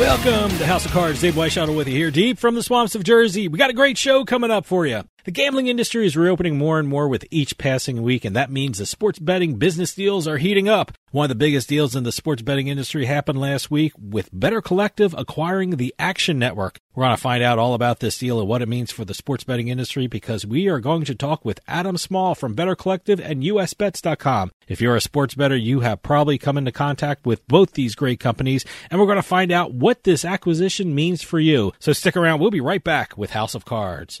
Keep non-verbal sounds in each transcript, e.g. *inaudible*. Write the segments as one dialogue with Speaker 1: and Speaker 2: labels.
Speaker 1: Welcome to House of Cards. Dave Weinbaum with you here, deep from the swamps of Jersey. We got a great show coming up for you. The gambling industry is reopening more and more with each passing week, and that means the sports betting business deals are heating up. One of the biggest deals in the sports betting industry happened last week with Better Collective acquiring the Action Network. We're going to find out all about this deal and what it means for the sports betting industry because we are going to talk with Adam Small from Better Collective and USBets.com. If you're a sports bettor, you have probably come into contact with both these great companies, and we're going to find out what this acquisition means for you. So stick around. We'll be right back with House of Cards.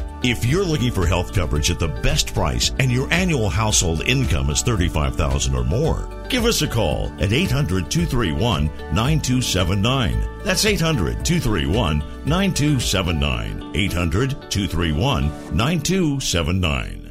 Speaker 2: If you're looking for health coverage at the best price and your annual household income is 35000 or more, give us a call at 800-231-9279. That's 800-231-9279. 800-231-9279.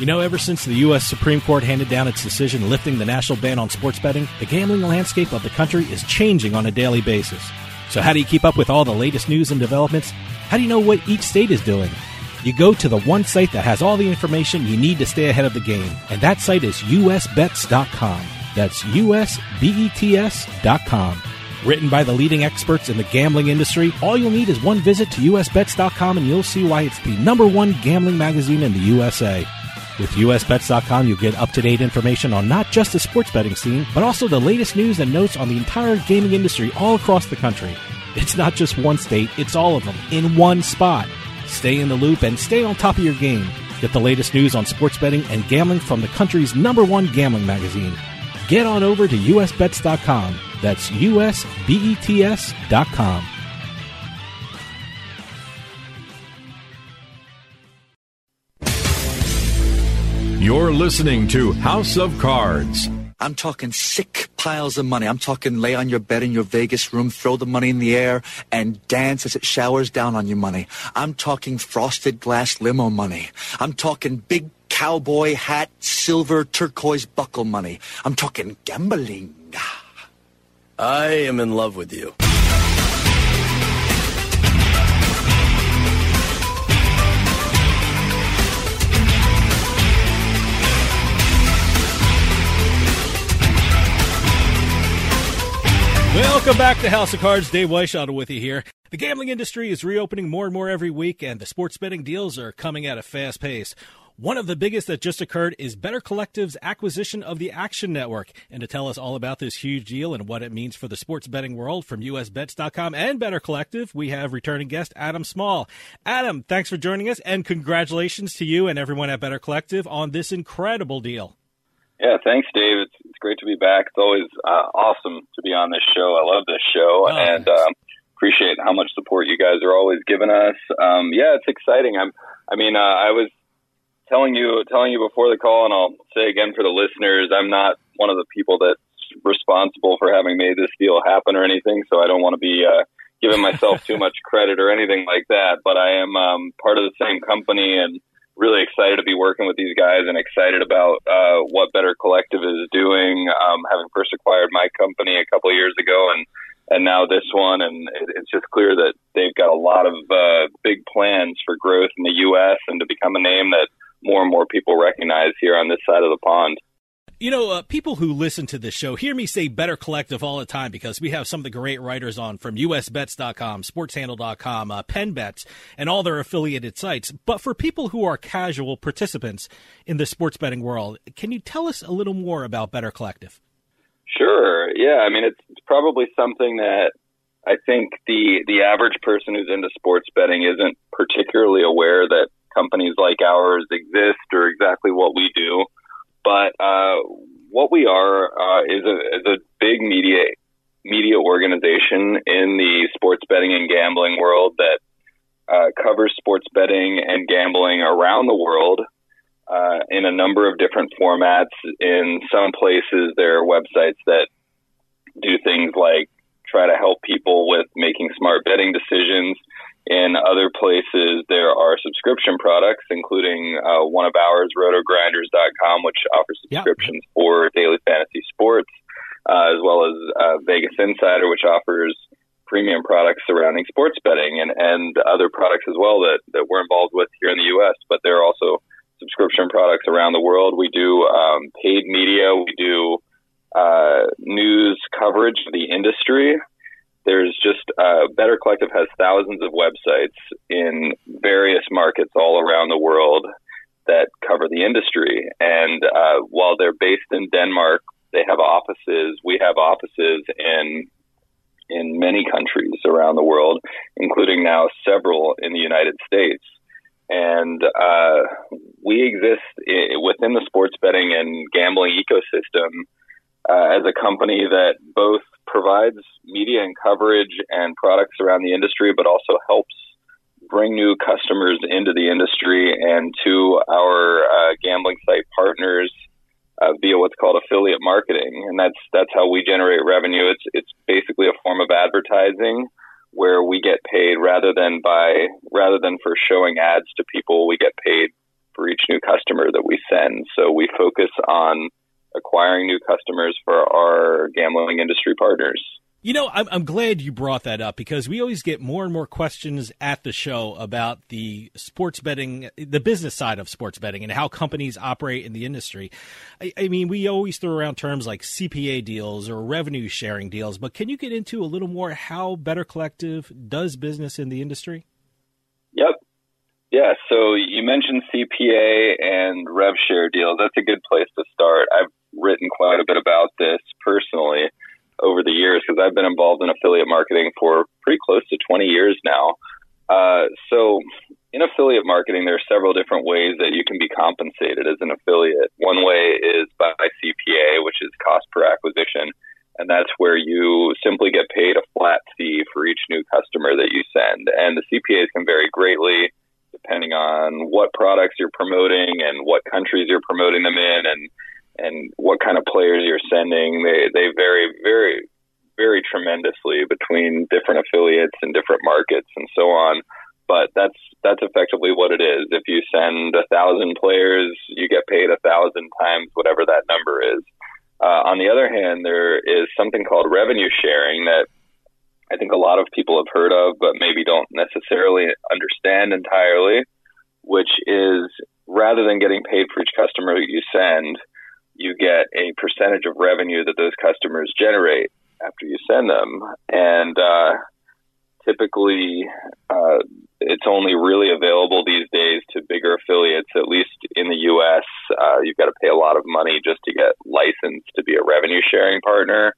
Speaker 1: You know, ever since the U.S. Supreme Court handed down its decision lifting the national ban on sports betting, the gambling landscape of the country is changing on a daily basis. So, how do you keep up with all the latest news and developments? How do you know what each state is doing? You go to the one site that has all the information you need to stay ahead of the game, and that site is usbets.com. That's usbets.com. Written by the leading experts in the gambling industry, all you'll need is one visit to usbets.com and you'll see why it's the number one gambling magazine in the USA. With usbets.com, you'll get up to date information on not just the sports betting scene, but also the latest news and notes on the entire gaming industry all across the country. It's not just one state, it's all of them in one spot. Stay in the loop and stay on top of your game. Get the latest news on sports betting and gambling from the country's number one gambling magazine. Get on over to usbets.com. That's usbets.com.
Speaker 3: You're listening to House of Cards.
Speaker 4: I'm talking sick piles of money. I'm talking lay on your bed in your Vegas room, throw the money in the air, and dance as it showers down on you money. I'm talking frosted glass limo money. I'm talking big cowboy hat, silver turquoise buckle money. I'm talking gambling.
Speaker 5: I am in love with you.
Speaker 1: Welcome back to House of Cards. Dave Weinbaum with you here. The gambling industry is reopening more and more every week, and the sports betting deals are coming at a fast pace. One of the biggest that just occurred is Better Collective's acquisition of the Action Network. And to tell us all about this huge deal and what it means for the sports betting world from USBets.com and Better Collective, we have returning guest Adam Small. Adam, thanks for joining us, and congratulations to you and everyone at Better Collective on this incredible deal.
Speaker 6: Yeah, thanks, Dave. It's, great to be back. It's always uh, awesome to be on this show. I love this show, oh, and um, appreciate how much support you guys are always giving us. Um, yeah, it's exciting. I'm. I mean, uh, I was telling you telling you before the call, and I'll say again for the listeners, I'm not one of the people that's responsible for having made this deal happen or anything. So I don't want to be uh, giving myself *laughs* too much credit or anything like that. But I am um, part of the same company and really excited to be working with these guys and excited about uh, what Better Collective is doing. Um, having first acquired my company a couple years ago and and now this one, and it, it's just clear that they've got a lot of uh, big plans for growth in the U.S. and to become a name that more and more people recognize here on this side of the pond.
Speaker 1: You know, uh, people who listen to this show hear me say Better Collective all the time because we have some of the great writers on from USBets.com, SportsHandle.com, uh, PennBets, and all their affiliated sites. But for people who are casual participants in the sports betting world, can you tell us a little more about Better Collective?
Speaker 6: Sure. Yeah. I mean, it's, it's probably something that I think the the average person who's into sports betting isn't particularly aware that companies like ours exist or exactly what we do. But uh, what we are uh, is, a, is a big media media organization in the sports betting and gambling world that uh, covers sports betting and gambling around the world uh, in a number of different formats. In some places, there are websites that do things like try to help people with making smart betting decisions. In other places, there are subscription products, including uh, one of ours, rotogrinders.com, which offers subscriptions for daily fantasy sports, uh, as well as uh, Vegas Insider, which offers premium products surrounding sports betting and, and other products as well that, that we're involved with here in the U.S. But there are also subscription products around the world. We do um, paid media. We do uh, news coverage of the industry there's just uh, Better Collective has thousands of websites in various markets all around the world that cover the industry. And uh, while they're based in Denmark, they have offices. We have offices in in many countries around the world, including now several in the United States. And uh, we exist I- within the sports betting and gambling ecosystem uh, as a company that both provides media and coverage and products around the industry, but also helps bring new customers into the industry and to our uh, gambling site partners uh, via what's called affiliate marketing, and that's that's how we generate revenue. It's it's basically a form of advertising where we get paid rather than by rather than for showing ads to people, we get paid for each new customer that we send. So we focus on acquiring new customers for our gambling industry partners.
Speaker 1: You know, I'm, I'm glad you brought that up because we always get more and more questions at the show about the sports betting, the business side of sports betting and how companies operate in the industry. I, I mean, we always throw around terms like CPA deals or revenue sharing deals, but can you get into a little more how Better Collective does business in the industry?
Speaker 6: Yep. Yeah, so you mentioned CPA and rev share deals. That's a good place to start. I've written quite a bit about this personally over the years because I've been involved in affiliate marketing for pretty close to 20 years now. Uh, so in affiliate marketing, there are several different ways that you can be compensated as an affiliate. One way is by CPA, which is cost per acquisition. And that's where you simply get paid a flat fee for each new customer that you send. And the CPAs can vary greatly depending on what products you're promoting and what countries you're promoting them in and and what kind of players you're sending. They they vary very very tremendously between different affiliates and different markets and so on. But that's that's effectively what it is. If you send a thousand players, you get paid a thousand times whatever that number is. Uh, on the other hand, there is something called revenue sharing that I think a lot of people have heard of, but maybe don't necessarily understand entirely, which is rather than getting paid for each customer you send, you get a percentage of revenue that those customers generate. after you send them, and uh, typically uh, it's only really available these days to bigger affiliates. At least in the U.S., uh, you've got to pay a lot of money just to get licensed to be a revenue sharing partner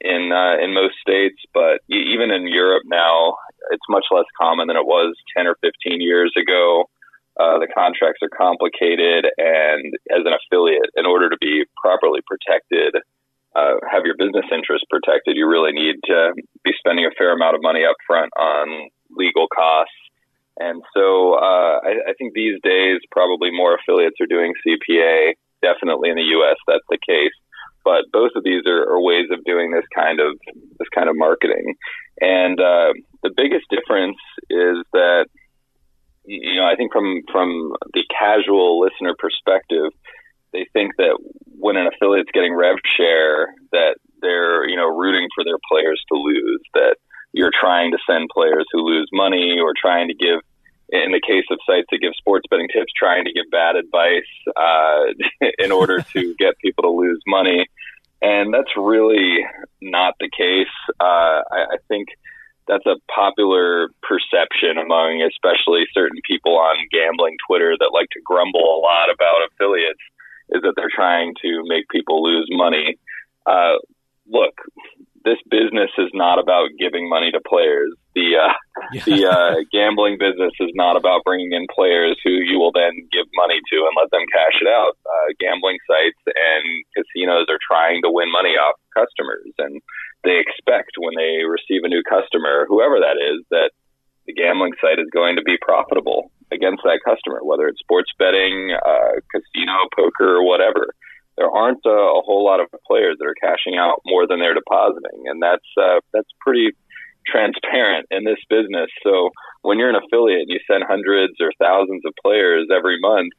Speaker 6: in uh, in most states. But even in Europe now, it's much less common than it was 10 or 15 years ago. Uh, the contracts are complicated, and as an affiliate, in order properly protected, uh, have your business interests protected, you really need to be spending a fair amount of money up front on legal costs. And so uh, I, I think these days, probably more affiliates are doing CPA. Definitely in the U.S., that's the case. But both of these are, are ways of doing this kind of this kind of marketing. And uh, the biggest difference is that you know I think from from the casual listener perspective, they think that when an affiliate's getting rev share, that they're you know rooting for their players to lose. That you're trying to send players who lose money, or trying to give, in the case of sites that give sports betting tips, trying to give bad advice uh, *laughs* in order to *laughs* get people to lose money. And that's really not the case. Uh, I, I think that's a popular perception among especially certain people on gambling Twitter that like to grumble a lot about affiliates is that they're trying to make people lose money. Uh, look, this business is not about giving money to players. The uh, yeah. the uh, gambling business is not about bringing in players who you will then give money to and let them cash it out. Uh, gambling sites and casinos are trying to win money off customers, and they expect when they receive a new customer, whoever that is, that the gambling site is going to be profitable against that customer, whether it's sports betting, uh, casino, poker, or whatever. There aren't a, a whole lot of players that are cashing out more than they're depositing, and that's uh, that's pretty transparent in this business. So when you're an affiliate and you send hundreds or thousands of players every month,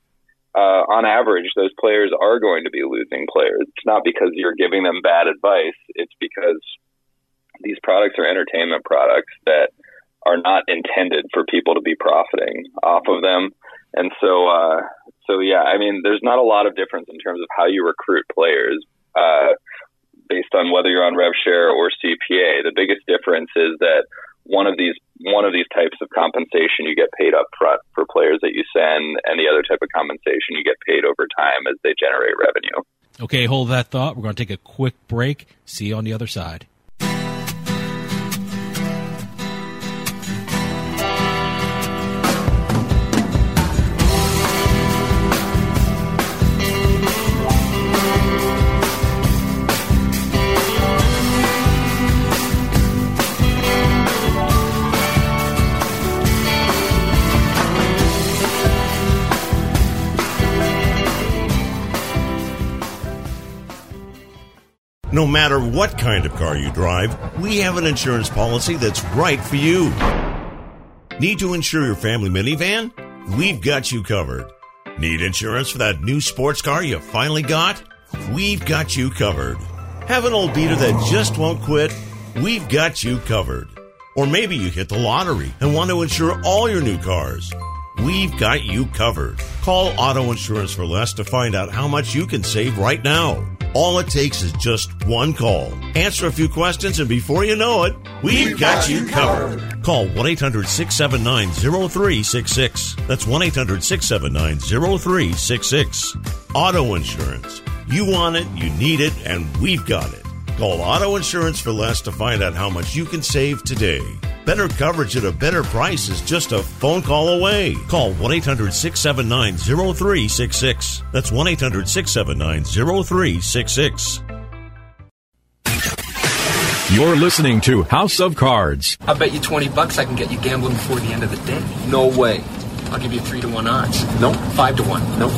Speaker 6: uh, on average, those players are going to be losing players. It's not because you're giving them bad advice. It's because these products are entertainment products that are not intended for people to be profiting off of them. And so, uh, so yeah, I mean, there's not a lot of difference in terms of how you recruit players, uh, based on whether you're on RevShare or CPA. The biggest difference is that one of these one of these types of compensation you get paid up front for players that you send, and the other type of compensation you get paid over time as they generate revenue.
Speaker 1: Okay, hold that thought. We're going to take a quick break. See you on the other side.
Speaker 2: No matter what kind of car you drive, we have an insurance policy that's right for you. Need to insure your family minivan? We've got you covered. Need insurance for that new sports car you finally got? We've got you covered. Have an old beater that just won't quit? We've got you covered. Or maybe you hit the lottery and want to insure all your new cars. We've got you covered. Call Auto Insurance for Less to find out how much you can save right now. All it takes is just one call. Answer a few questions, and before you know it, we've, we've got, got, you covered. covered. Call 1 800 679 0366. That's 1 800 679 0366. Auto Insurance. You want it, you need it, and we've got it. Call Auto Insurance for Less to find out how much you can save today. Better coverage at a better price is just a phone call away. Call 1 800 679 0366. That's 1 800 679 0366.
Speaker 3: You're listening to House of Cards.
Speaker 7: I bet you 20 bucks I can get you gambling before the end of the day.
Speaker 8: No way.
Speaker 7: I'll give you 3 to 1 odds.
Speaker 8: No.
Speaker 7: 5 to 1.
Speaker 8: No.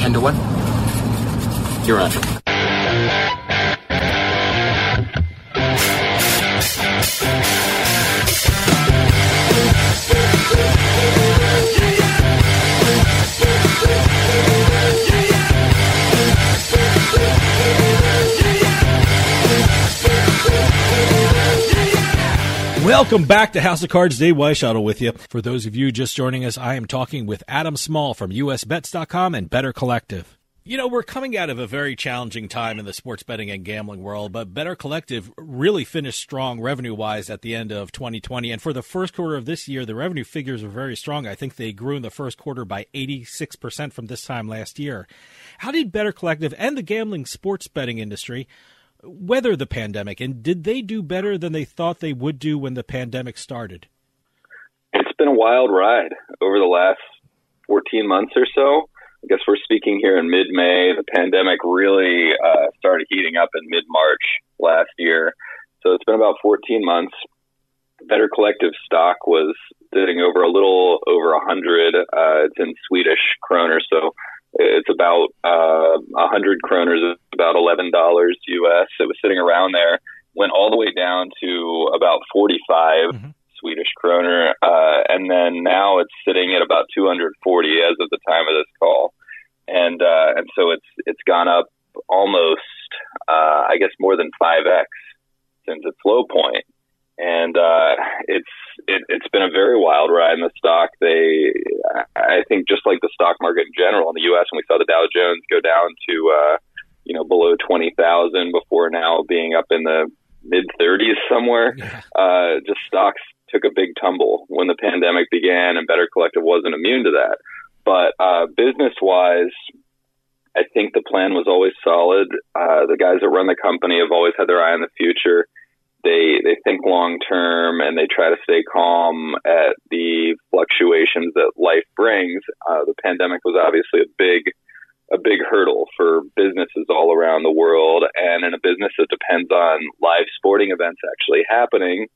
Speaker 7: 10 to 1.
Speaker 8: You're on.
Speaker 1: Welcome back to House of Cards. Dave Weinbaum with you. For those of you just joining us, I am talking with Adam Small from USBets.com and Better Collective. You know, we're coming out of a very challenging time in the sports betting and gambling world, but Better Collective really finished strong revenue wise at the end of 2020. And for the first quarter of this year, the revenue figures are very strong. I think they grew in the first quarter by 86% from this time last year. How did Better Collective and the gambling sports betting industry weather the pandemic? And did they do better than they thought they would do when the pandemic started?
Speaker 6: It's been a wild ride over the last 14 months or so I guess we're speaking here in mid-May. The pandemic really uh, started heating up in mid-March last year, so it's been about 14 months. Better Collective stock was sitting over a little over 100. Uh, it's in Swedish kroner, so it's about uh, 100 kroners, about $11 US. It was sitting around there, went all the way down to about 45. Mm-hmm. Swedish kroner, uh, and then now it's sitting at about 240 as of the time of this call, and uh, and so it's it's gone up almost, uh, I guess, more than five x since its low point, and uh, it's it, it's been a very wild ride in the stock. They, I think, just like the stock market in general in the U.S., when we saw the Dow Jones go down to uh, you know below twenty thousand before now being up in the mid 30s somewhere. Yeah. Uh, just stocks took a big tumble when the pandemic began, and Better Collective wasn't immune to that. But uh, business wise, I think the plan was always solid. Uh, the guys that run the company have always had their eye on the future. They they think long term and they try to stay calm at the fluctuations that life brings. Uh, the pandemic was obviously a big a big hurdle for businesses all around the world, and in a business that depends on live sporting events actually happening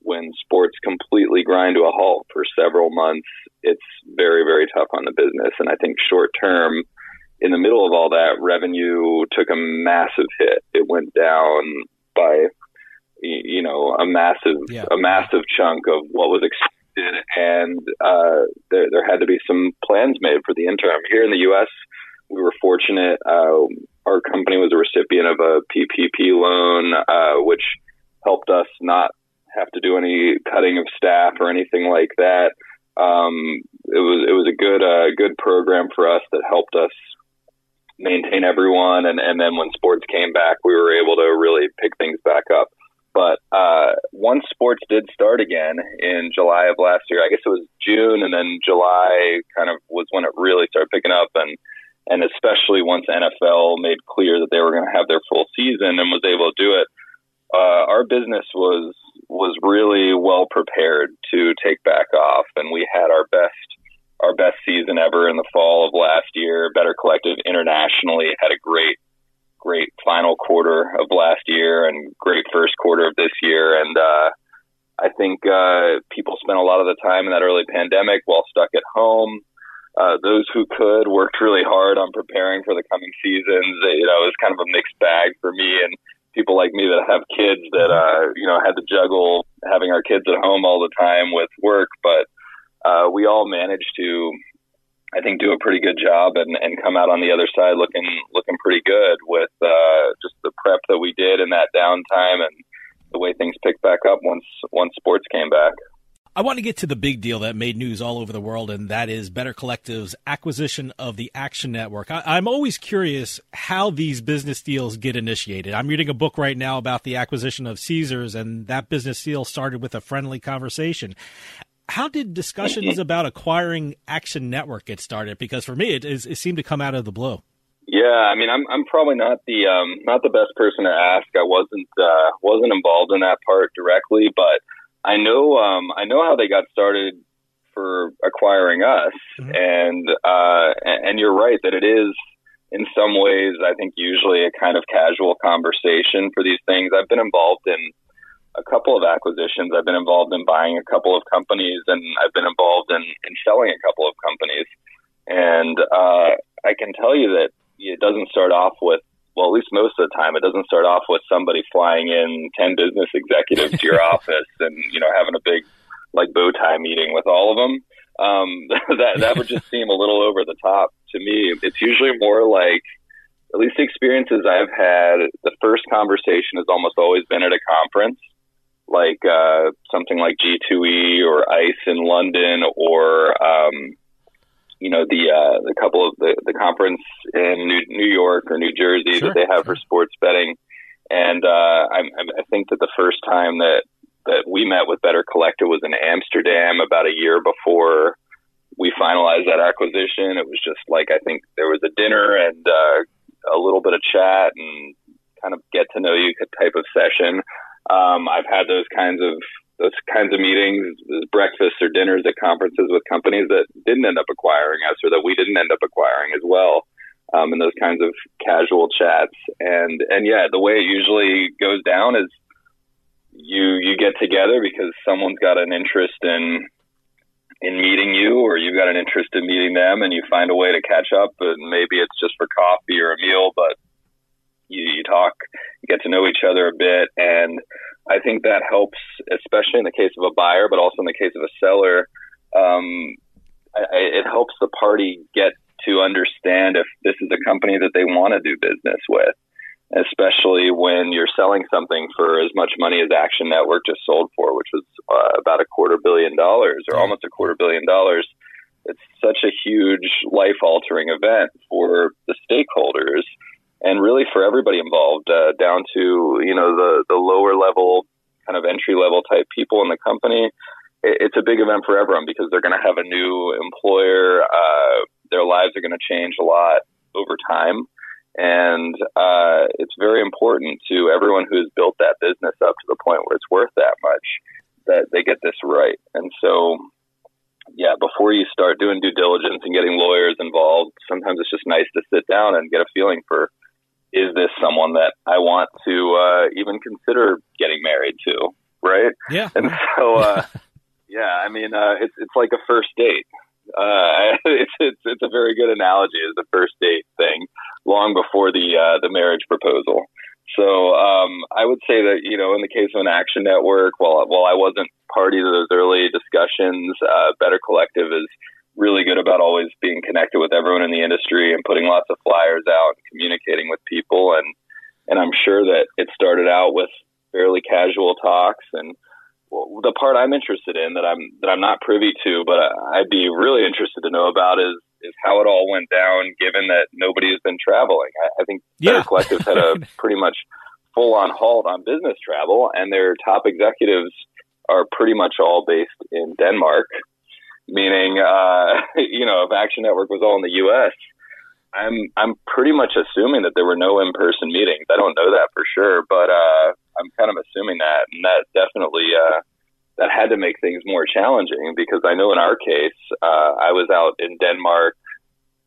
Speaker 6: when sports completely grind to a halt for several months, it's very, very tough on the business. And I think short term, in the middle of all that, revenue took a massive hit. It went down by, you know, a massive, yeah. a massive chunk of what was expected. And uh, there, there had to be some plans made for the interim. Here in the U.S., we were fortunate. Uh, our company was a recipient of a PPP loan, uh, which helped us not have to do any cutting of staff or anything like that. Um, it was it was a good uh, good program for us that helped us maintain everyone, and and then when sports came back, we were able to really pick things back up. But uh, once sports did start again in July of last year, I guess it was June, and then July kind of was when it really started picking up, and and especially once NFL made clear that they were going to have their full season and was able to do it, uh, our business was was really well prepared to take back off, and we had our best our best season ever in the fall of last year. Better Collective internationally had a great great final quarter of last year and great first quarter of this year, and uh, I think uh, people spent a lot of the time in that early pandemic while stuck at home. Uh, those who could worked really hard on preparing for the coming seasons. You know, it was kind of a mixed bag for me and people like me that have kids that uh, you know had to juggle having our kids at home all the time with work, but uh, we all managed to, I think, do a pretty good job and, and come out on the other side looking looking pretty good with uh, just the prep that we did in that downtime and the way things picked back up once once sports came back.
Speaker 1: I want to get to the big deal that made news all over the world, and that is Better Collective's acquisition of the Action Network. I, am always curious how these business deals get initiated. I'm reading a book right now about the acquisition of Caesars, and that business deal started with a friendly conversation. How did discussions *clears throat* about acquiring Action Network get started? Because for me, it, is, it seemed to come out of the blue.
Speaker 6: Yeah, I mean, I'm I'm probably not the um, not the best person to ask. I wasn't uh, wasn't involved in that part directly, but I know um, I know how they got started for acquiring us, mm-hmm. and uh, and you're right that it is in some ways I think usually a kind of casual conversation for these things. I've been involved in a couple of acquisitions. I've been involved in buying a couple of companies, and I've been involved in, in selling a couple of companies. And uh, I can tell you that it doesn't start off with well, at least most of the time, it doesn't start off with somebody flying in 10 business executives to your *laughs* office and, you know, having a big, like, bow tie meeting with all of them. Um, *laughs* that, that would just seem a little over the top to me. It's usually more like, at least the experiences I've had, the first conversation has almost always been at a conference, like uh, something like G2E or ICE in London or um, you know the uh, the couple of the, the conference in New, New York or New Jersey
Speaker 1: Sure,
Speaker 6: that they have for sports betting, and uh, I, I think that the first time that that we met with Better Collective was in Amsterdam about a year before we finalized that acquisition. It was just like I think there was a dinner and uh, a little bit of chat and kind of get to know you type of session. Um, I've had those kinds of those kinds of meetings, breakfasts or dinners at conferences with companies that didn't end up acquiring us or that we didn't end up acquiring as well. Um, and those kinds of casual chats. And, and yeah, the way it usually goes down is you, you get together because someone's got an interest in, in meeting you or you've got an interest in meeting them and you find a way to catch up and maybe it's just for coffee or a meal, but you, you talk, you get to know each other a bit and, I think that helps, especially in the case of a buyer, but also in the case of a seller. Um, I, it helps the party get to understand if this is a company that they want to do business with, especially when you're selling something for as much money as Action Network just sold for, which was uh, about a quarter billion dollars or almost a quarter billion dollars. It's such a huge life altering event for the stakeholders and really for everybody involved, uh, down to you know the the lower level kind of entry level type people in the company. It, it's a big event for everyone because they're going to have a new employer. Uh, their lives are going to change a lot over time, and uh, it's very important to everyone who has built that business up to the point where it's worth that much that they get this right. And so yeah, before you start doing due diligence and getting lawyers involved, sometimes it's just nice to sit down and get a feeling for is this someone that I want to uh, even consider getting married to, right?
Speaker 1: Yeah.
Speaker 6: And so, uh, *laughs* yeah, I mean, uh, it's it's like a first date. Uh, *laughs* it's it's it's a very good analogy as a first date thing, long before the uh, the marriage proposal. So um, I would say that you know, in the case of an action network, while while I wasn't party to those early discussions, uh, Better Collective is really good about always being connected with everyone in the industry and putting lots of flyers out and communicating with people. And, and I'm sure that it started out with fairly casual talks and well, the part I'm interested in that I'm, that I'm not privy to, but I'd be really interested to know about is, is how it all went down given that nobody has been traveling. I, I think
Speaker 1: Yeah.
Speaker 6: Better Collective had a *laughs* pretty much full on halt on business travel and their top executives are pretty much all based in Denmark meaning uh, *laughs* you know if Action Network was all in the U.S. I'm I'm pretty much assuming that there were no in-person meetings. I don't know that for sure, but uh, I'm kind of assuming that, and that definitely uh, that had to make things more challenging because I know in our case uh, I was out in Denmark.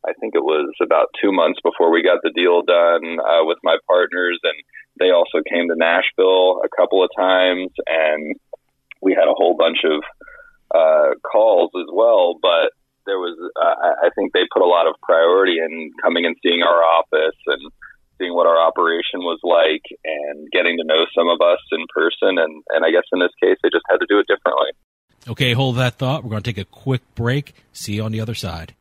Speaker 6: I think it was about two months before we got the deal done uh, with my partners, and they also came to Nashville a couple of times, and we had a whole bunch of uh, calls as well, but there was, uh, I think they put a lot of priority in coming and seeing our office and seeing what our operation was like and getting to know some of us in person. And, and I guess in this case, they just had to do it differently.
Speaker 1: Okay, hold that thought. We're going to take a quick break. See you on the other side.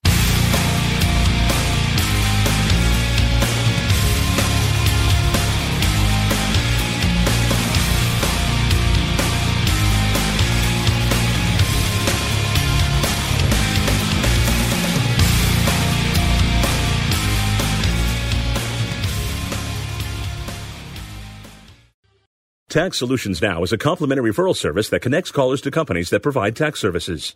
Speaker 8: Tax Solutions Now is a complimentary referral service that connects callers to companies that provide tax services.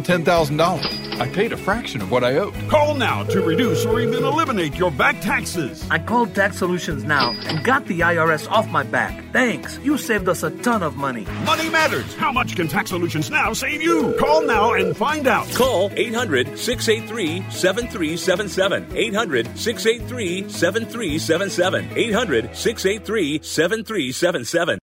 Speaker 9: $10,000. I paid a fraction of what I owed.
Speaker 10: Call now to reduce or even eliminate your back taxes.
Speaker 11: I called Tax Solutions now and got the IRS off my back. Thanks. You saved us a ton of money.
Speaker 10: Money matters. How much can Tax Solutions Now save you? Call now and find out.
Speaker 8: Call 800 683 7377. 800 683 7377. 800 683 7377.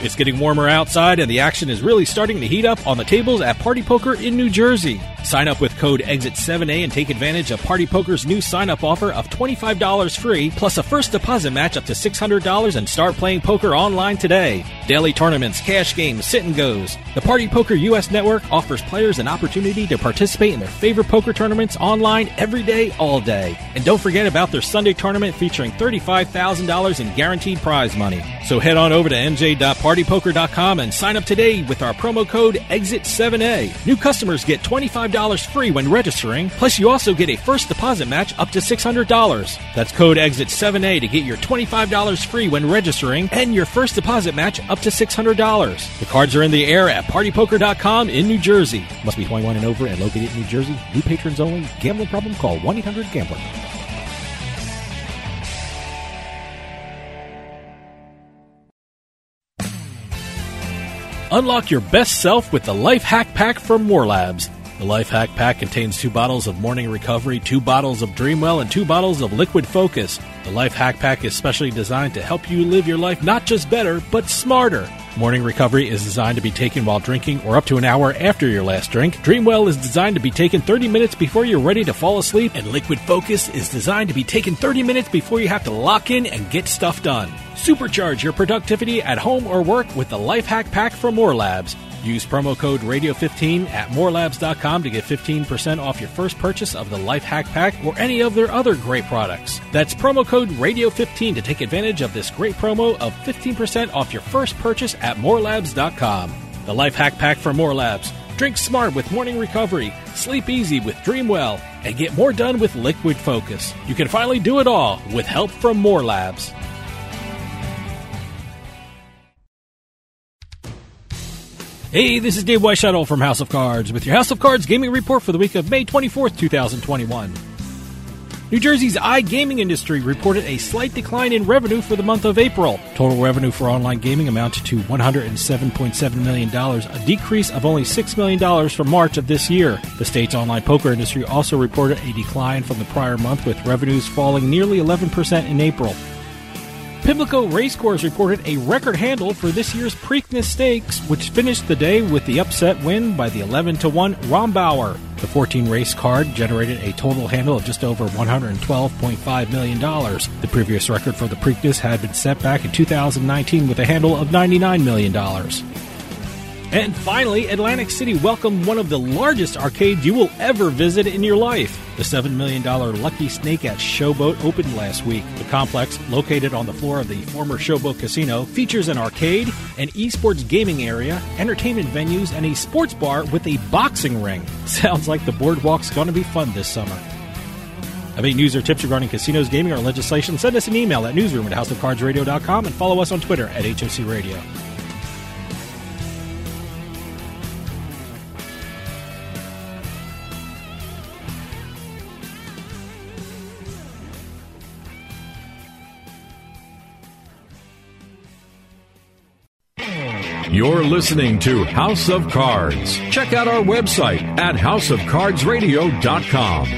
Speaker 1: It's getting warmer outside, and the action is really starting to heat up on the tables at Party Poker in New Jersey. Sign up with code EXIT7A and take advantage of Party Poker's new sign up offer of $25 free, plus a first deposit match up to $600 and start playing poker online today. Daily tournaments, cash games, sit and goes. The Party Poker US network offers players an opportunity to participate in their favorite poker tournaments online every day, all day. And don't forget about their Sunday tournament featuring $35,000 in guaranteed prize money. So head on over to nj.partypoker.com and sign up today with our promo code EXIT7A. New customers get $25 free when registering, plus you also get a first deposit match up to $600. That's code EXIT7A to get your $25 free when registering and your first deposit match up to $600. The cards are in the air at partypoker.com in New Jersey. Must be 21 and over and located in New Jersey. New patrons only. Gambling problem? Call 1-800-GAMBLER. Unlock your best self with the Life Hack Pack from More Labs. The Life Hack Pack contains two bottles of Morning Recovery, two bottles of Dreamwell, and two bottles of Liquid Focus. The Life Hack Pack is specially designed to help you live your life not just better, but smarter. Morning Recovery is designed to be taken while drinking or up to an hour after your last drink. Dreamwell is designed to be taken 30 minutes before you're ready to fall asleep, and Liquid Focus is designed to be taken 30 minutes before you have to lock in and get stuff done. Supercharge your productivity at home or work with the Life Hack Pack from More Labs. Use promo code Radio15 at morelabs.com to get 15% off your first purchase of the Life Hack Pack or any of their other great products. That's promo code Radio15 to take advantage of this great promo of 15% off your first purchase at morelabs.com. The Life Hack Pack for More Labs. Drink smart with morning recovery, sleep easy with Dreamwell, and get more done with Liquid Focus. You can finally do it all with help from More Labs. Hey, this is Dave Weinbaum from House of Cards with your House of Cards gaming report for the week of May 24th, 2021. New Jersey's iGaming industry reported a slight decline in revenue for the month of April. Total revenue for online gaming amounted to $107.7 million, a decrease of only $6 million from March of this year. The state's online poker industry also reported a decline from the prior month, with revenues falling nearly 11% in April. Pimlico Racecourse reported a record handle for this year's Preakness Stakes, which finished the day with the upset win by the 11 to 1 Rombauer. The 14 race card generated a total handle of just over $112.5 million. The previous record for the Preakness had been set back in 2019 with a handle of $99 million. And finally, Atlantic City welcomed one of the largest arcades you will ever visit in your life. The $7 million Lucky Snake at Showboat opened last week. The complex, located on the floor of the former Showboat Casino, features an arcade, an esports gaming area, entertainment venues, and a sports bar with a boxing ring. *laughs* Sounds like the boardwalk's going to be fun this summer. Have any news or tips regarding casinos, gaming, or legislation? Send us an email at newsroom at houseofcardsradio.com and follow us on Twitter at HOC Radio.
Speaker 3: You're listening to House of Cards. Check out our website at houseofcardsradio.com.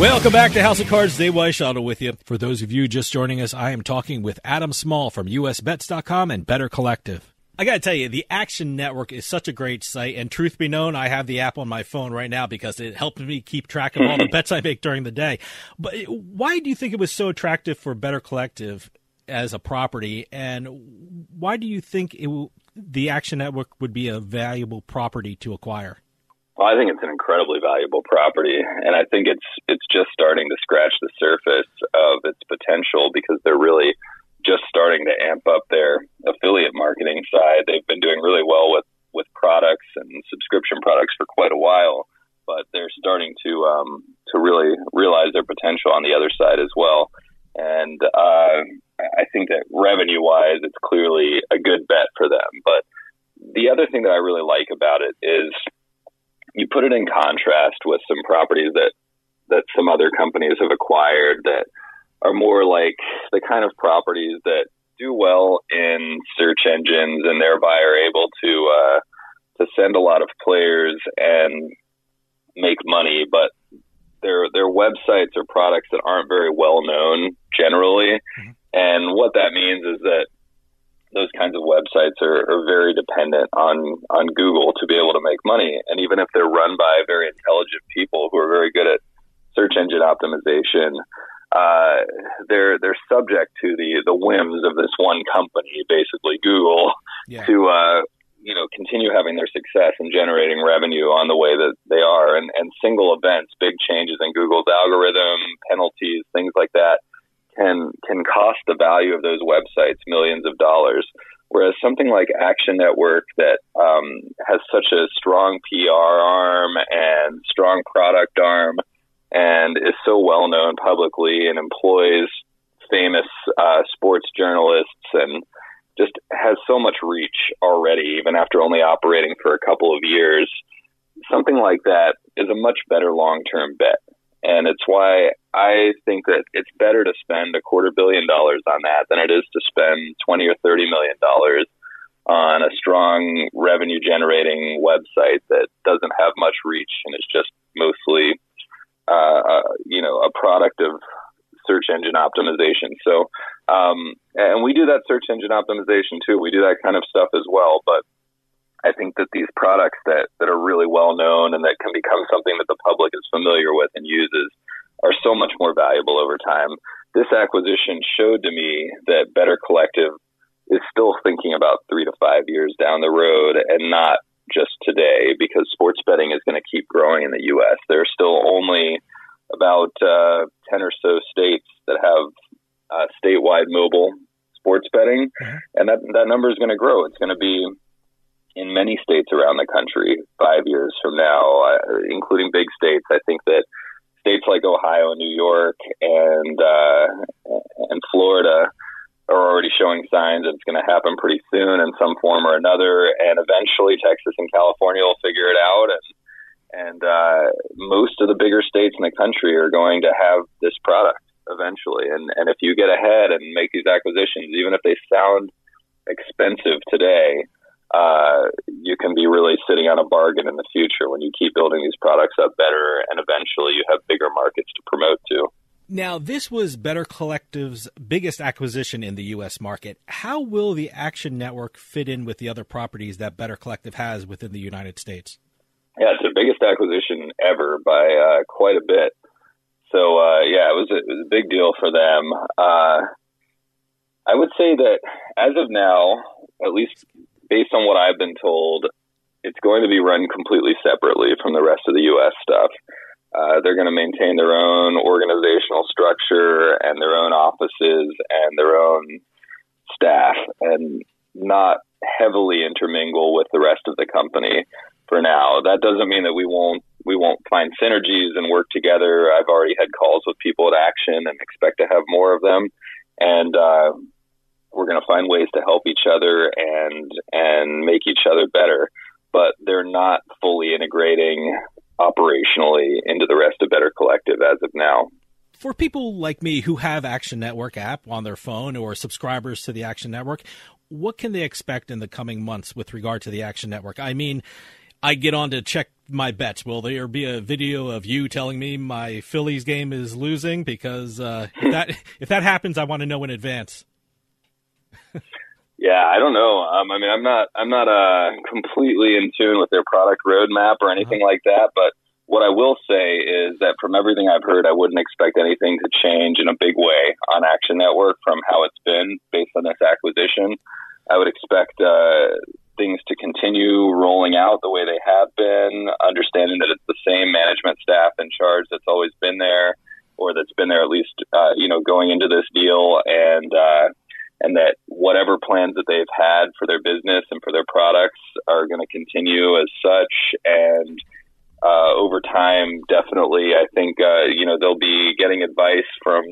Speaker 1: Welcome back to House of Cards. Dave Weinbaum with you. For those of you just joining us, I am talking with Adam Small from USBets.com and Better Collective. I got to tell you, the Action Network is such a great site. And truth be known, I have the app on my phone right now because it helped me keep track of all the *laughs* bets I make during the day. But why do you think it was so attractive for Better Collective as a property? And why do you think it will, the Action Network would be a valuable property to acquire?
Speaker 6: Well, I think it's an incredibly valuable property, and I think it's it's just starting to scratch the surface of its potential because they're really just starting to amp up their affiliate marketing side. They've been doing really well with with products and subscription products for quite a while, but they're starting to um, to really realize their potential on the other side as well. And uh, I think that revenue wise, it's clearly a good bet for them. But the other thing that I really like about it is you put it in contrast with some properties that that some other companies have acquired that are more like the kind of properties that do well in search engines and thereby are able to uh, to send a lot of players and make money, but their their websites or products that aren't very well known generally. Mm-hmm. And what that means is that those kinds of websites are, are very dependent on on Google to be able to make money. And even if they're run by very intelligent people who are very good at search engine optimization, uh, they're they're subject to the the whims of this one company, basically Google, yeah. to uh, you know continue having their success and generating revenue on the way that they are. And and single events, big changes in Google's algorithm, penalties, things like that can can cost the value of those websites millions of dollars. Whereas something like Action Network that um, has such a strong PR arm and strong product arm and is so well known publicly and employs famous uh, sports journalists and just has so much reach already, even after only operating for a couple of years. Something like that is a much better long term bet. And it's why I think that it's better to spend a quarter billion dollars on that than it is to spend 20 or 30 million dollars on a strong revenue generating website that doesn't have much reach and is just mostly, uh, uh, you know, a product of search engine optimization. So, um, and we do that search engine optimization too. We do that kind of stuff as well, but I think that these products that, that are really well known and that can become something that the public is familiar with and uses are so much more valuable over time. This acquisition showed to me that Better Collective is still thinking about three to five years down the road and not just today because sports betting is going to keep growing in the U.S. There are still only about uh, 10 or so states that have uh, statewide mobile sports betting, mm-hmm. and that, that number is going to grow. It's going to be in many states around the country five years from now, uh, including big states. I think that states like Ohio and New York and uh, and Florida are already showing signs that it's going to happen pretty soon in some form or another, and eventually Texas and California will figure it out, and and uh, most of the bigger states in the country are going to have this product eventually. And and if you get ahead and make these acquisitions, even if they sound expensive today, uh, you can be really sitting on a bargain in the future when you keep building these products up better and eventually you have bigger markets to promote to.
Speaker 1: Now, this was Better Collective's biggest acquisition in the U.S. market. How will the Action Network fit in with the other properties that Better Collective has within the United States?
Speaker 6: Yeah, it's the biggest acquisition ever by uh, quite a bit. So, uh, yeah, it was, a, it was a big deal for them. Uh, I would say that as of now, at least based on what I've been told, it's going to be run completely separately from the rest of the U.S. stuff. Uh, they're going to maintain their own organizational structure and their own offices and their own staff and not heavily intermingle with the rest of the company for now. That doesn't mean that we won't we won't find synergies and work together. I've already had calls with people at Action and expect to have more of them. And uh, we're going to find ways to help each other and and make each other better. But they're not fully integrating operationally into the rest of Better Collective as of now.
Speaker 1: For people like me who have Action Network app on their phone or subscribers to the Action Network, what can they expect in the coming months with regard to the Action Network? I mean, I get on to check my bets. Will there be a video of you telling me my Phillies game is losing? Because uh, if that *laughs* if that happens, I want to know in advance. *laughs*
Speaker 6: yeah, I don't know. Um, I mean, I'm not I'm not uh, completely in tune with their product roadmap or anything like that. But what I will say is that from everything I've heard, I wouldn't expect anything to change in a big way on Action Network from how it's been based on this acquisition. I would expect uh, things to continue rolling out the way they have been, understanding that it's the same management staff in charge that's always been there, or that's been there at least, uh, you know, going into this deal, and uh, and that whatever plans that they've had for their business and for their products are going to continue as such. And uh, over time, definitely, I think uh, you know they'll be getting advice from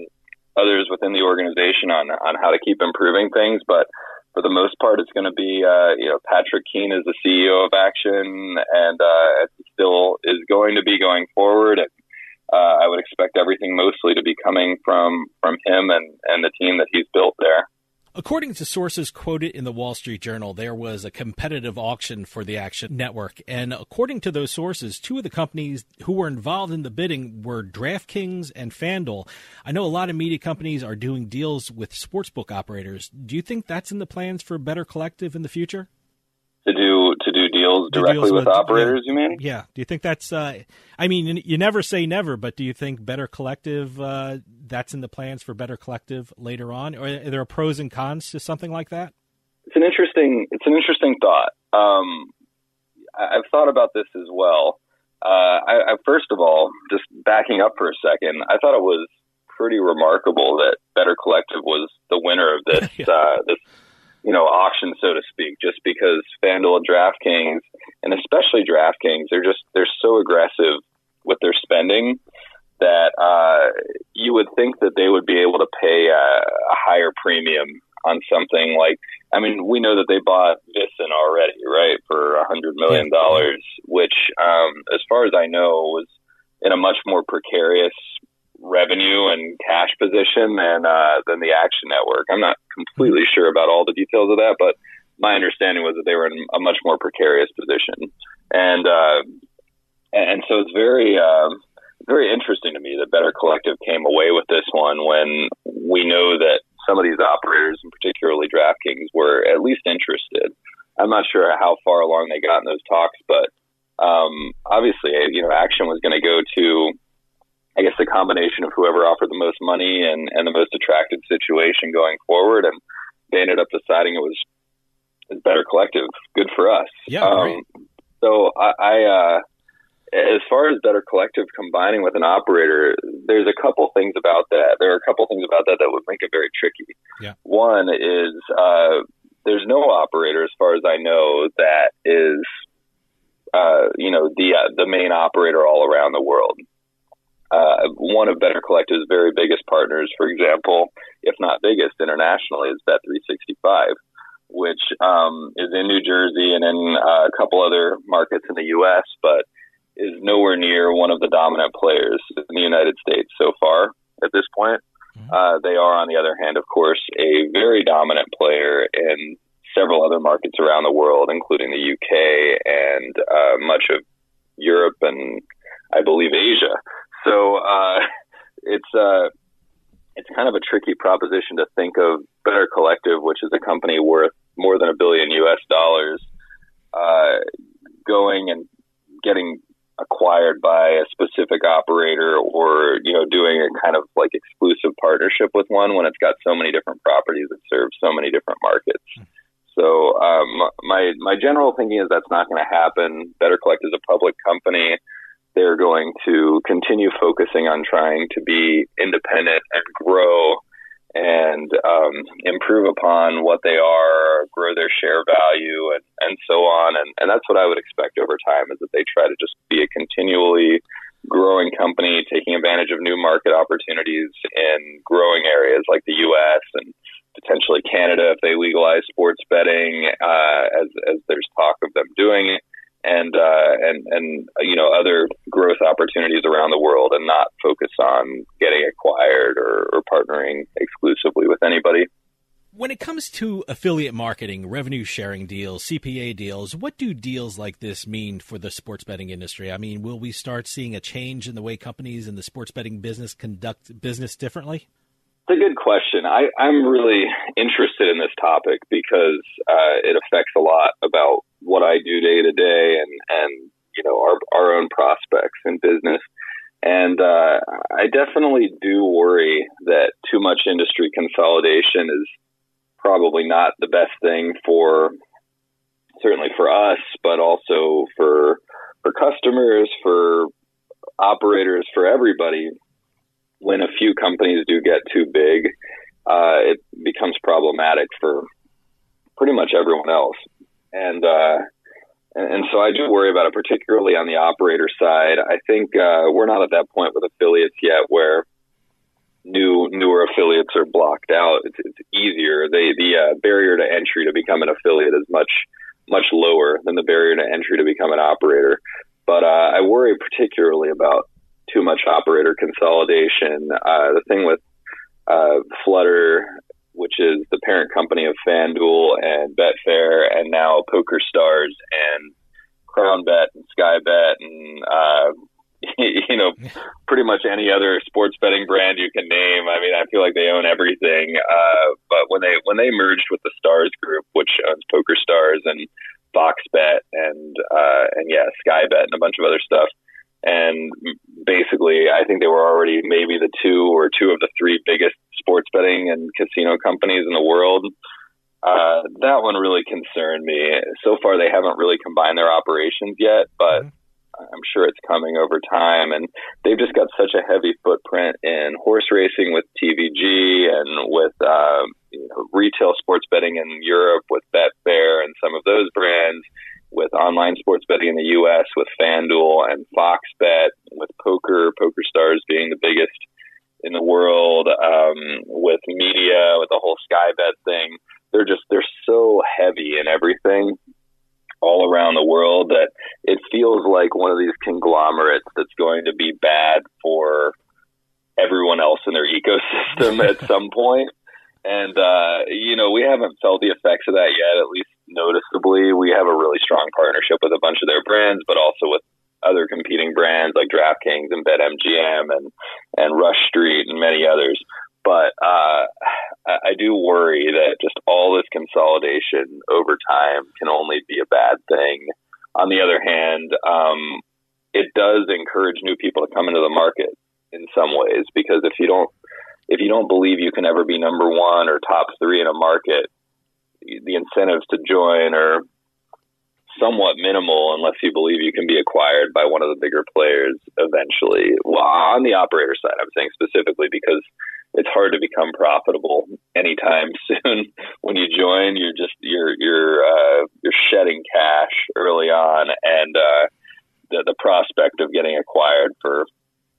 Speaker 6: others within the organization on on how to keep improving things, but. For the most part, it's going to be, uh, you know, Patrick Keane is the CEO of Action, and uh, still is going to be going forward. And uh, I would expect everything mostly to be coming from from him and and the team that he's built there.
Speaker 1: According to sources quoted in the Wall Street Journal, there was a competitive auction for the Action Network. And according to those sources, two of the companies who were involved in the bidding were DraftKings and FanDuel. I know a lot of media companies are doing deals with sportsbook operators. Do you think that's in the plans for a Better Collective in the future?
Speaker 6: To do deals directly deals with, with, operators,
Speaker 1: yeah,
Speaker 6: you mean?
Speaker 1: Yeah. Do you think that's? Uh, I mean, you never say never, but do you think Better Collective uh, that's in the plans for Better Collective later on, or are there pros and cons to something like that?
Speaker 6: It's an interesting. It's an interesting thought. Um, I've thought about this as well. Uh, I, I, first of all, just backing up for a second, I thought it was pretty remarkable that Better Collective was the winner of this *laughs* yeah. uh, this you know, auction, so to speak, just because FanDuel and DraftKings, and especially DraftKings, they're just they're so aggressive with their spending that uh, you would think that they would be able to pay a, a higher premium on something like. I mean, we know that they bought VSiN already, right, for a hundred million dollars, which, um, as far as I know, was in a much more precarious revenue and cash position than uh, than the Action Network. I'm not completely mm-hmm. sure about all the details of that, but my understanding was that they were in a much more precarious position, and uh, and so it's very uh, very interesting to me that Better Collective came away with this one when we know that some of these operators, and particularly DraftKings, were at least interested. I'm not sure how far along they got in those talks, but um, obviously, you know, Action was going to go to I guess the combination of whoever offered the most money and, and the most attractive situation going forward. And they ended up deciding it was a better collective. Good for us.
Speaker 1: Yeah. Um,
Speaker 6: so I, I uh, as far as better collective combining with an operator, there's a couple things about that. There are a couple things about that that would make it very tricky.
Speaker 1: Yeah.
Speaker 6: One is uh, there's no operator, as far as I know, that is uh, you know the uh, the main operator all around the world uh, one of Better Collective's very biggest partners, for example, if not biggest internationally, is Bet365, which um, is in New Jersey and in uh, a couple other markets in the U.S., but is nowhere near one of the dominant players in the United States so far at this point. Mm-hmm. Uh, they are, on the other hand, of course, a very dominant player in several other markets around the world, including the UK and uh, much of Europe and I believe Asia. So uh, *laughs* it's uh, it's kind of a tricky proposition to think of Better Collective, which is a company worth more than a billion U.S. dollars, uh, going and getting acquired by a specific operator or you know doing a kind of like exclusive partnership with one when it's got so many different properties that serve so many different markets. So um, my my general thinking is that's not going to happen. Better Collect is a public company they're going to continue focusing on trying to be independent and grow and um, improve upon what they are, grow their share value, and, and so on. And, and that's what I would expect over time is that they try to just be a continually growing company, taking advantage of new market opportunities in growing areas like the U.S. and potentially Canada if they legalize sports betting, uh, as, as there's talk of them doing it and uh, and and you know other growth opportunities around the world, and not focus on getting acquired or, or partnering exclusively with anybody.
Speaker 1: When it comes to affiliate marketing, revenue sharing deals, CPA deals, what do deals like this mean for the sports betting industry? I mean, will we start seeing a change in the way companies in the sports betting business conduct business differently?
Speaker 6: It's a good question. I, I'm really interested in this topic because uh, it affects a lot about what I do day to day and, and, you know, our, our own prospects in business. And uh, I definitely do worry that too much industry consolidation is probably not the best thing for certainly for us, but also for for customers, for operators, for everybody. When a few companies do get too big, uh, it becomes problematic for pretty much everyone else and uh, and so I do worry about it, particularly on the operator side. I think uh, we're not at that point with affiliates yet where new newer affiliates are blocked out. It's, it's easier. They, the uh, barrier to entry to become an affiliate is much much lower than the barrier to entry to become an operator. But uh, I worry particularly about too much operator consolidation. Uh, the thing with uh, Flutter, which is the parent company of FanDuel and Betfair, and now Poker Stars and Crown Bet and Sky Bet and uh, *laughs* you know pretty much any other sports betting brand you can name. I mean, I feel like they own everything. Uh, but when they when they merged with the Stars Group, which owns Poker Stars and Fox Bet and uh, and yeah, Sky Bet and a bunch of other stuff. And basically, I think they were already maybe the two or two of the three biggest sports betting and casino companies in the world. Uh, that one really concerned me. So far, they haven't really combined their operations yet, but I'm sure it's coming over time. And they've just got such a heavy footprint in horse racing with TVG and with uh, you know, retail sports betting in Europe with Betfair and some of those brands, with online sports betting in the U.S. with FanDuel and Fox Bet, with poker, Poker Stars being the biggest in the world, um, with media, with the whole Sky Bet thing they're just they're so heavy in everything all around the world that it feels like one of these conglomerates that's going to be bad for everyone else in their ecosystem *laughs* at some point. And uh, you know, we haven't felt the effects of that yet, at least noticeably. We have a really strong partnership with a bunch of their brands, but also with other competing brands like DraftKings and BetMGM and and Rush Street and many others. But uh, I do worry that just all this consolidation over time can only be a bad thing. On the other hand, um, it does encourage new people to come into the market in some ways because if you don't if you don't believe you can ever be number one or top three in a market, the incentives to join are somewhat minimal unless you believe you can be acquired by one of the bigger players eventually. Well, on the operator side, I'm saying specifically because it's hard to become profitable anytime *laughs* soon. when you join, you're just you're you're uh, you're shedding cash early on, and uh, the the prospect of getting acquired for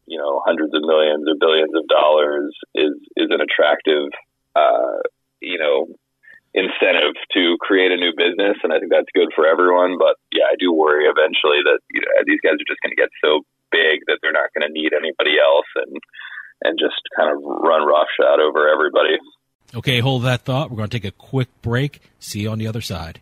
Speaker 6: you know hundreds of millions or billions of dollars is is an attractive uh, you know incentive to create a new business, and I think that's good for everyone. But yeah, I do worry eventually that you know, these guys are just going to get so big that they're not going to need anybody else, and and just kind of run roughshod over everybody.
Speaker 1: Okay, hold that thought. We're going to take a quick break. See you on the other side.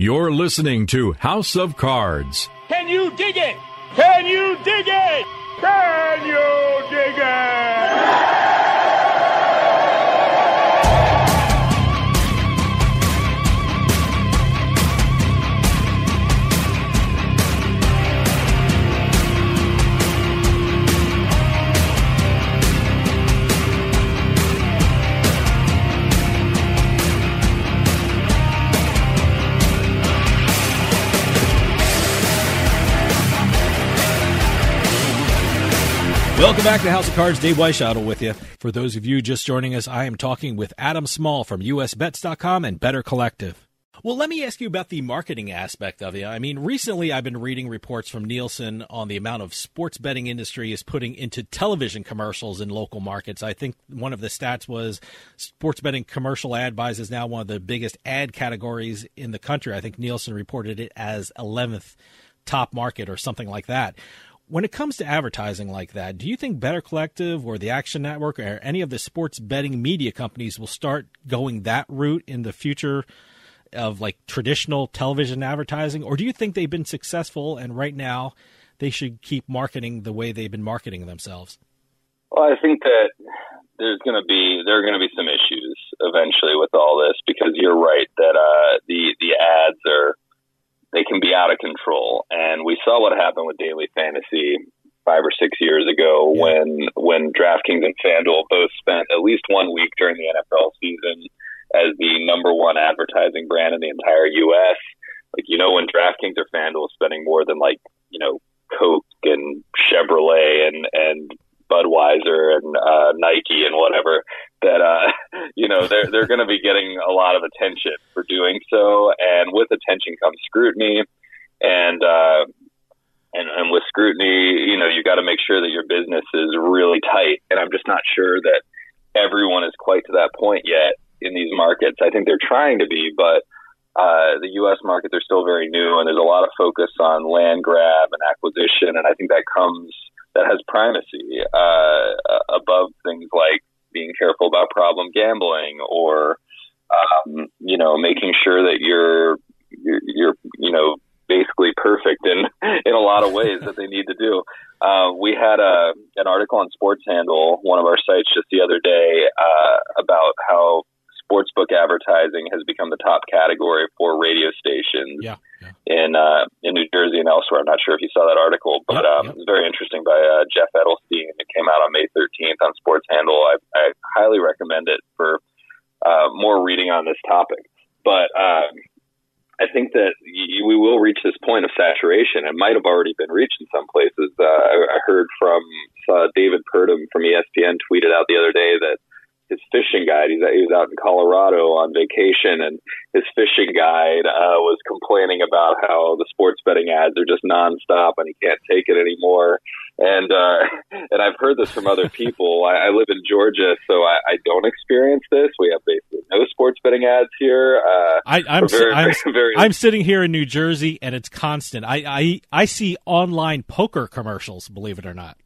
Speaker 3: You're listening to House of Cards.
Speaker 12: Can you dig it? Can you dig it? Can you dig it?
Speaker 1: Welcome back to House of Cards. Dave Weinbaum with you. For those of you just joining us, I am talking with Adam Small from USBets.com and Better Collective. Well, let me ask you about the marketing aspect of it. I mean, recently I've been reading reports from Nielsen on the amount of sports betting industry is putting into television commercials in local markets. I think one of the stats was sports betting commercial ad buys is now one of the biggest ad categories in the country. I think Nielsen reported it as 11th top market or something like that. When it comes to advertising like that, do you think Better Collective or the Action Network or any of the sports betting media companies will start going that route in the future? of like traditional television advertising, or do you think they've been successful and right now they should keep marketing the way they've been marketing themselves?
Speaker 6: Well, I think that there's going to be there are going to be some issues eventually with all this because you're right that uh, the the ads are they can be out of control, and we saw what happened with daily fantasy five or six years ago yeah. when when DraftKings and FanDuel both spent at least one week during the NFL season as the number one advertising brand in the entire U.S. Like, you know, when DraftKings or FanDuel is spending more than like, you know, Coke and Chevrolet and, and Budweiser and uh, Nike and whatever, that, uh, *laughs* you know, they're, they're going to be getting a lot of attention for doing so. And with attention comes scrutiny. And, uh, and, and with scrutiny, you know, you got to make sure that your business is really tight. And I'm just not sure that everyone is quite to that point yet in these markets. I think they're trying to be, but uh, the U.S. market they're still very new, and there's a lot of focus on land grab and acquisition, and I think that comes that has primacy uh, above things like being careful about problem gambling or um, you know making sure that you're you're, you're you know basically perfect in *laughs* in a lot of ways that they need to do. Uh, we had a an article on Sports Handle, one of our sites, just the other day uh, about how sportsbook advertising has become the top category for radio stations
Speaker 1: yeah.
Speaker 6: In uh, in New Jersey and elsewhere. I'm not sure if you saw that article, but um, it was very interesting by uh, Jeff Edelstein. It came out on May 13th on Sports Handle. I, I highly recommend it for uh, more reading on this topic. But um, I think that y- we will reach this point of saturation. It might have already been reached in some places. Uh, I, I heard from uh, David Purdum from ESPN tweeted out the other day that his fishing guide. He's he was out in Colorado on vacation, and his fishing guide uh, was complaining about how the sports betting ads are just nonstop, and he can't take it anymore. And uh, *laughs* and I've heard this from other people. I, I live in Georgia, so I, I don't experience this. We have basically no sports betting ads here. Uh,
Speaker 1: I, I'm, very, I'm, *laughs* very, I'm sitting here in New Jersey, and it's constant. I, I I see online poker commercials. Believe it or not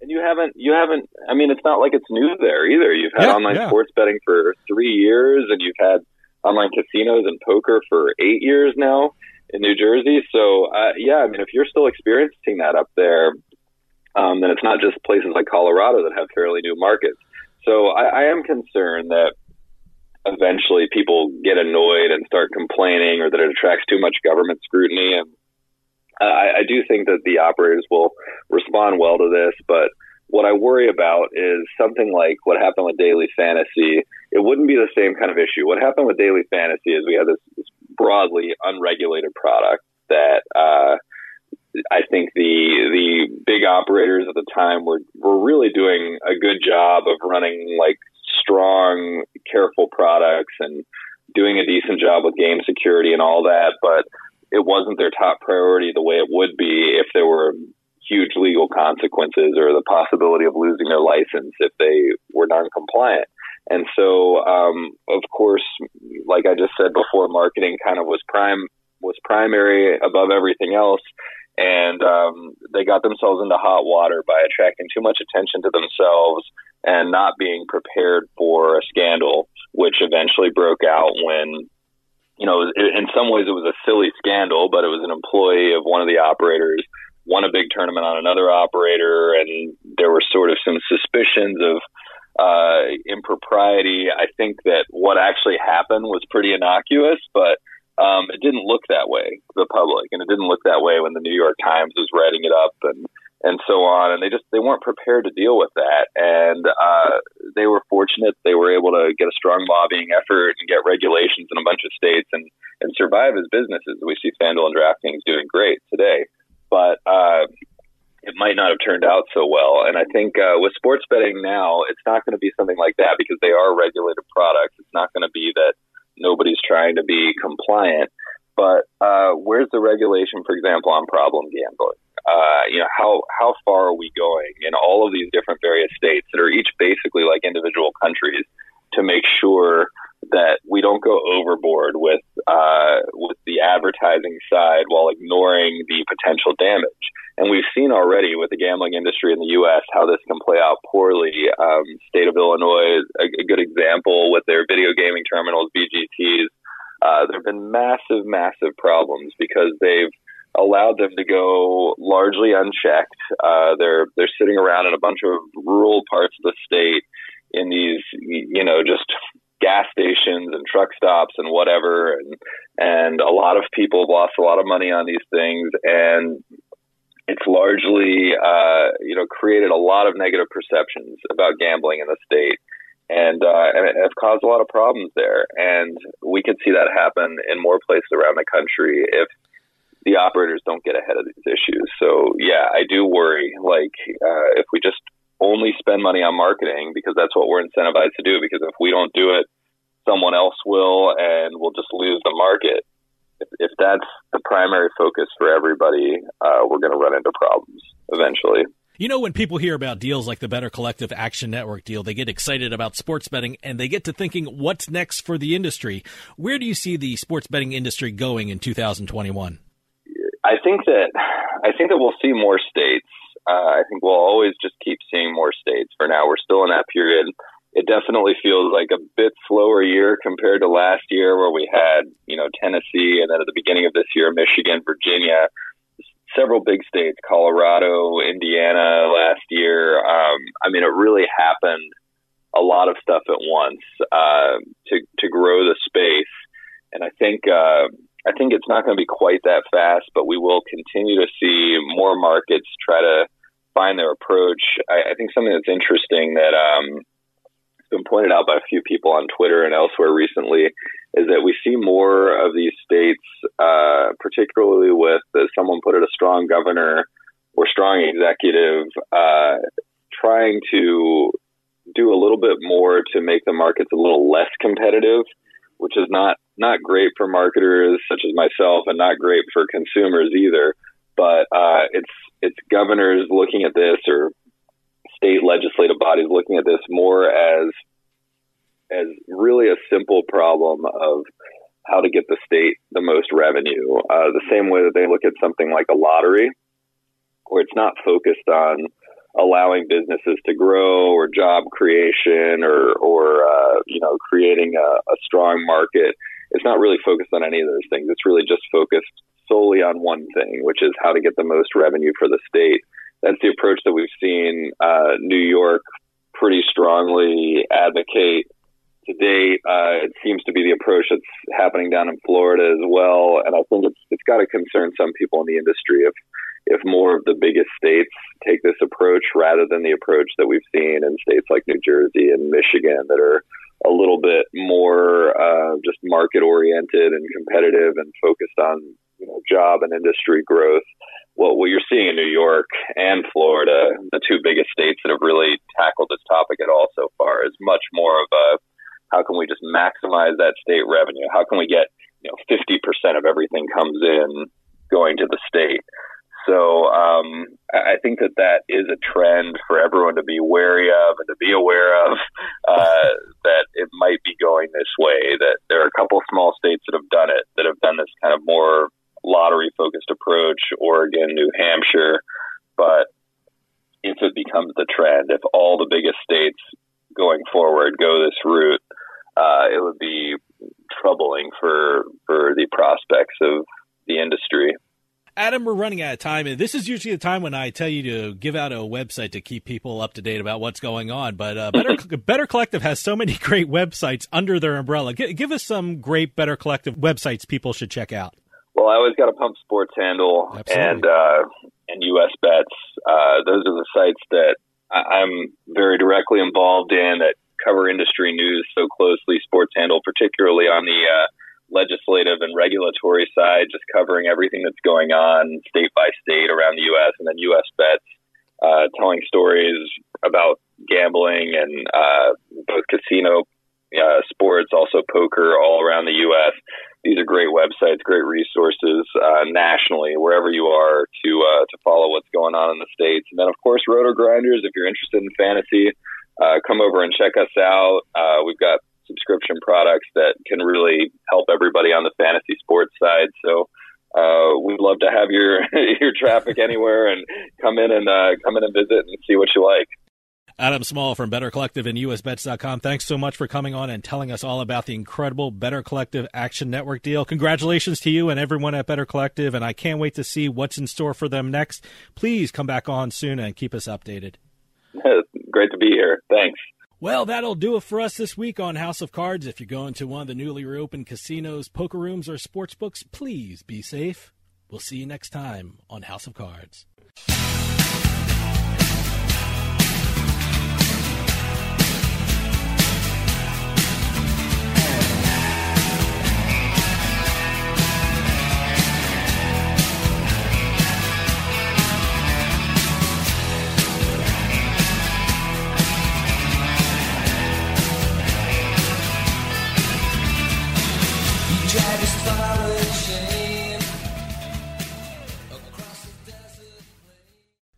Speaker 6: and you haven't you haven't i mean it's not like it's new there either. You've had
Speaker 1: yeah,
Speaker 6: online
Speaker 1: yeah.
Speaker 6: sports betting for three years and you've had online casinos and poker for eight years now in new jersey. So uh, yeah i mean if you're still experiencing that up there um, then it's not just places like colorado that have fairly new markets. So I, I am concerned that eventually people get annoyed and start complaining or that it attracts too much government scrutiny and I, I do think that the operators will respond well to this, but what I worry about is something like what happened with daily fantasy. It wouldn't be the same kind of issue. What happened with daily fantasy is we had this, this broadly unregulated product that uh, I think the the big operators at the time were were really doing a good job of running like strong, careful products and doing a decent job with game security and all that, but it wasn't their top priority the way it would be if there were huge legal consequences or the possibility of losing their license if they were non-compliant. And so, um, of course, like I just said before, marketing kind of was prime was primary above everything else, and um, they got themselves into hot water by attracting too much attention to themselves and not being prepared for a scandal, which eventually broke out when you know, in some ways it was a silly scandal, but it was an employee of one of the operators won a big tournament on another operator, and there were sort of some suspicions of uh, impropriety. I think that what actually happened was pretty innocuous, but um, it didn't look that way to the public, and it didn't look that way when the New York Times was writing it up, and and so on. And they just they weren't prepared to deal with that. And uh, they were fortunate they were able to get a strong lobbying effort and get regulations in a bunch of states and and survive as businesses. We see FanDuel and DraftKings doing great today, but. Uh, it might not have turned out so well. And I think uh, with sports betting now, it's not going to be something like that because they are regulated products. It's not going to be that nobody's trying to be compliant. But uh, where's the regulation, for example, on problem gambling? Uh, you know, how how far are we going in all of these different various states that are each basically like individual countries to make sure that we don't go overboard with uh, with the advertising side while ignoring the potential damage. And we've seen already with the gambling industry in the U.S. how this can play out poorly. Um, state of Illinois is a, a good example with their video gaming terminals, VGTs. Uh, there have been massive, massive problems because they've allowed them to go largely unchecked. Uh, they're they're sitting around in a bunch of rural parts of the state in these, you know, just gas stations and truck stops and whatever, and and a lot of people have lost a lot of money on these things, and it's largely, uh, you know, created a lot of negative perceptions about gambling in the state. And, uh, and it has caused a lot of problems there. And we could see that happen in more places around the country if the operators don't get ahead of these issues. So yeah, I do worry. Like uh, if we just only spend money on marketing because that's what we're incentivized to do. Because if we don't do it, someone else will, and we'll just lose the market. If, if that's the primary focus for everybody, uh, we're going to run into problems eventually.
Speaker 1: You know, when people hear about deals like the Better Collective Action Network deal, they get excited about sports betting and they get to thinking, what's next for the industry? Where do you see the sports betting industry going in 2021?
Speaker 6: I think that I think that we'll see more states. Uh, I think we'll always just keep seeing more states. For now, we're still in that period. It definitely feels like a bit slower year compared to last year, where we had you know Tennessee, and then at the beginning of this year, Michigan, Virginia, several big states, Colorado, Indiana last year. Um, I mean, it really happened a lot of stuff at once uh, to to grow the space, and I think. Uh, I think it's not going to be quite that fast, but we will continue to see more markets try to find their approach. I, I think something that's interesting that um, has been pointed out by a few people on Twitter and elsewhere recently is that we see more of these states, uh, particularly with, as someone put it, a strong governor or strong executive, uh, trying to do a little bit more to make the markets a little less competitive, which is not not great for marketers such as myself, and not great for consumers either. But uh, it's it's governors looking at this or state legislative bodies looking at this more as as really a simple problem of how to get the state the most revenue. Uh, the same way that they look at something like a lottery, where it's not focused on allowing businesses to grow or job creation or or uh, you know creating a, a strong market it's not really focused on any of those things. It's really just focused solely on one thing, which is how to get the most revenue for the state. That's the approach that we've seen uh, New York pretty strongly advocate date. Uh, it seems to be the approach that's happening down in Florida as well, and I think it's it's got to concern some people in the industry if if more of the biggest states take this approach rather than the approach that we've seen in states like New Jersey and Michigan that are a little bit more uh, just market oriented and competitive and focused on you know job and industry growth. Well, what you're seeing in New York and Florida, the two biggest states that have really tackled this topic at all so far, is much more of a how can we just maximize that state revenue? How can we get you know 50% of everything comes in going to the state? So um, I think that that is a trend for everyone to be wary of and to be aware of uh, *laughs* that it might be going this way. That there are a couple small states that have done it, that have done this kind of more lottery focused approach, Oregon, New Hampshire. But if it becomes the trend, if all the biggest states going forward go this route, uh, it would be troubling for for the prospects of the industry.
Speaker 1: Adam, we're running out of time, and this is usually the time when I tell you to give out a website to keep people up to date about what's going on. But uh, Better *laughs* Better Collective has so many *laughs* great websites under their umbrella. G- give us some great Better Collective websites people should check out.
Speaker 6: Well, I always got a Pump Sports handle
Speaker 1: Absolutely.
Speaker 6: and uh, and US Bets. Uh, those are the sites that I'm very directly involved in that cover industry news so closely. Sports handle, particularly on the uh, legislative and regulatory side, just covering everything that's going on state by state around the U.S. and then U.S. bets, uh, telling stories about gambling and uh, both casino uh, sports, also poker all around the U.S. These are great websites, great resources uh, nationally, wherever you are, to uh, to follow what's going on in the states. And then, of course, Roto Grinders. If you're interested in fantasy, uh, come over and check us out. Uh, we've got subscription products that can really help everybody on the fantasy sports side. So uh, we'd love to have your *laughs* your traffic anywhere and come in and uh, come in and visit and see what you like.
Speaker 1: Adam Small from Better Collective and USBets.com. Thanks so much for coming on and telling us all about the incredible Better Collective Action Network deal. Congratulations to you and everyone at Better Collective, and I can't wait to see what's in store for them next. Please come back on soon and keep us updated. *laughs*
Speaker 6: Great to be here. Thanks.
Speaker 1: Well, that'll do it for us this week on House of Cards. If you're going to one of the newly reopened casinos, poker rooms, or sports books, please be safe. We'll see you next time on House of Cards.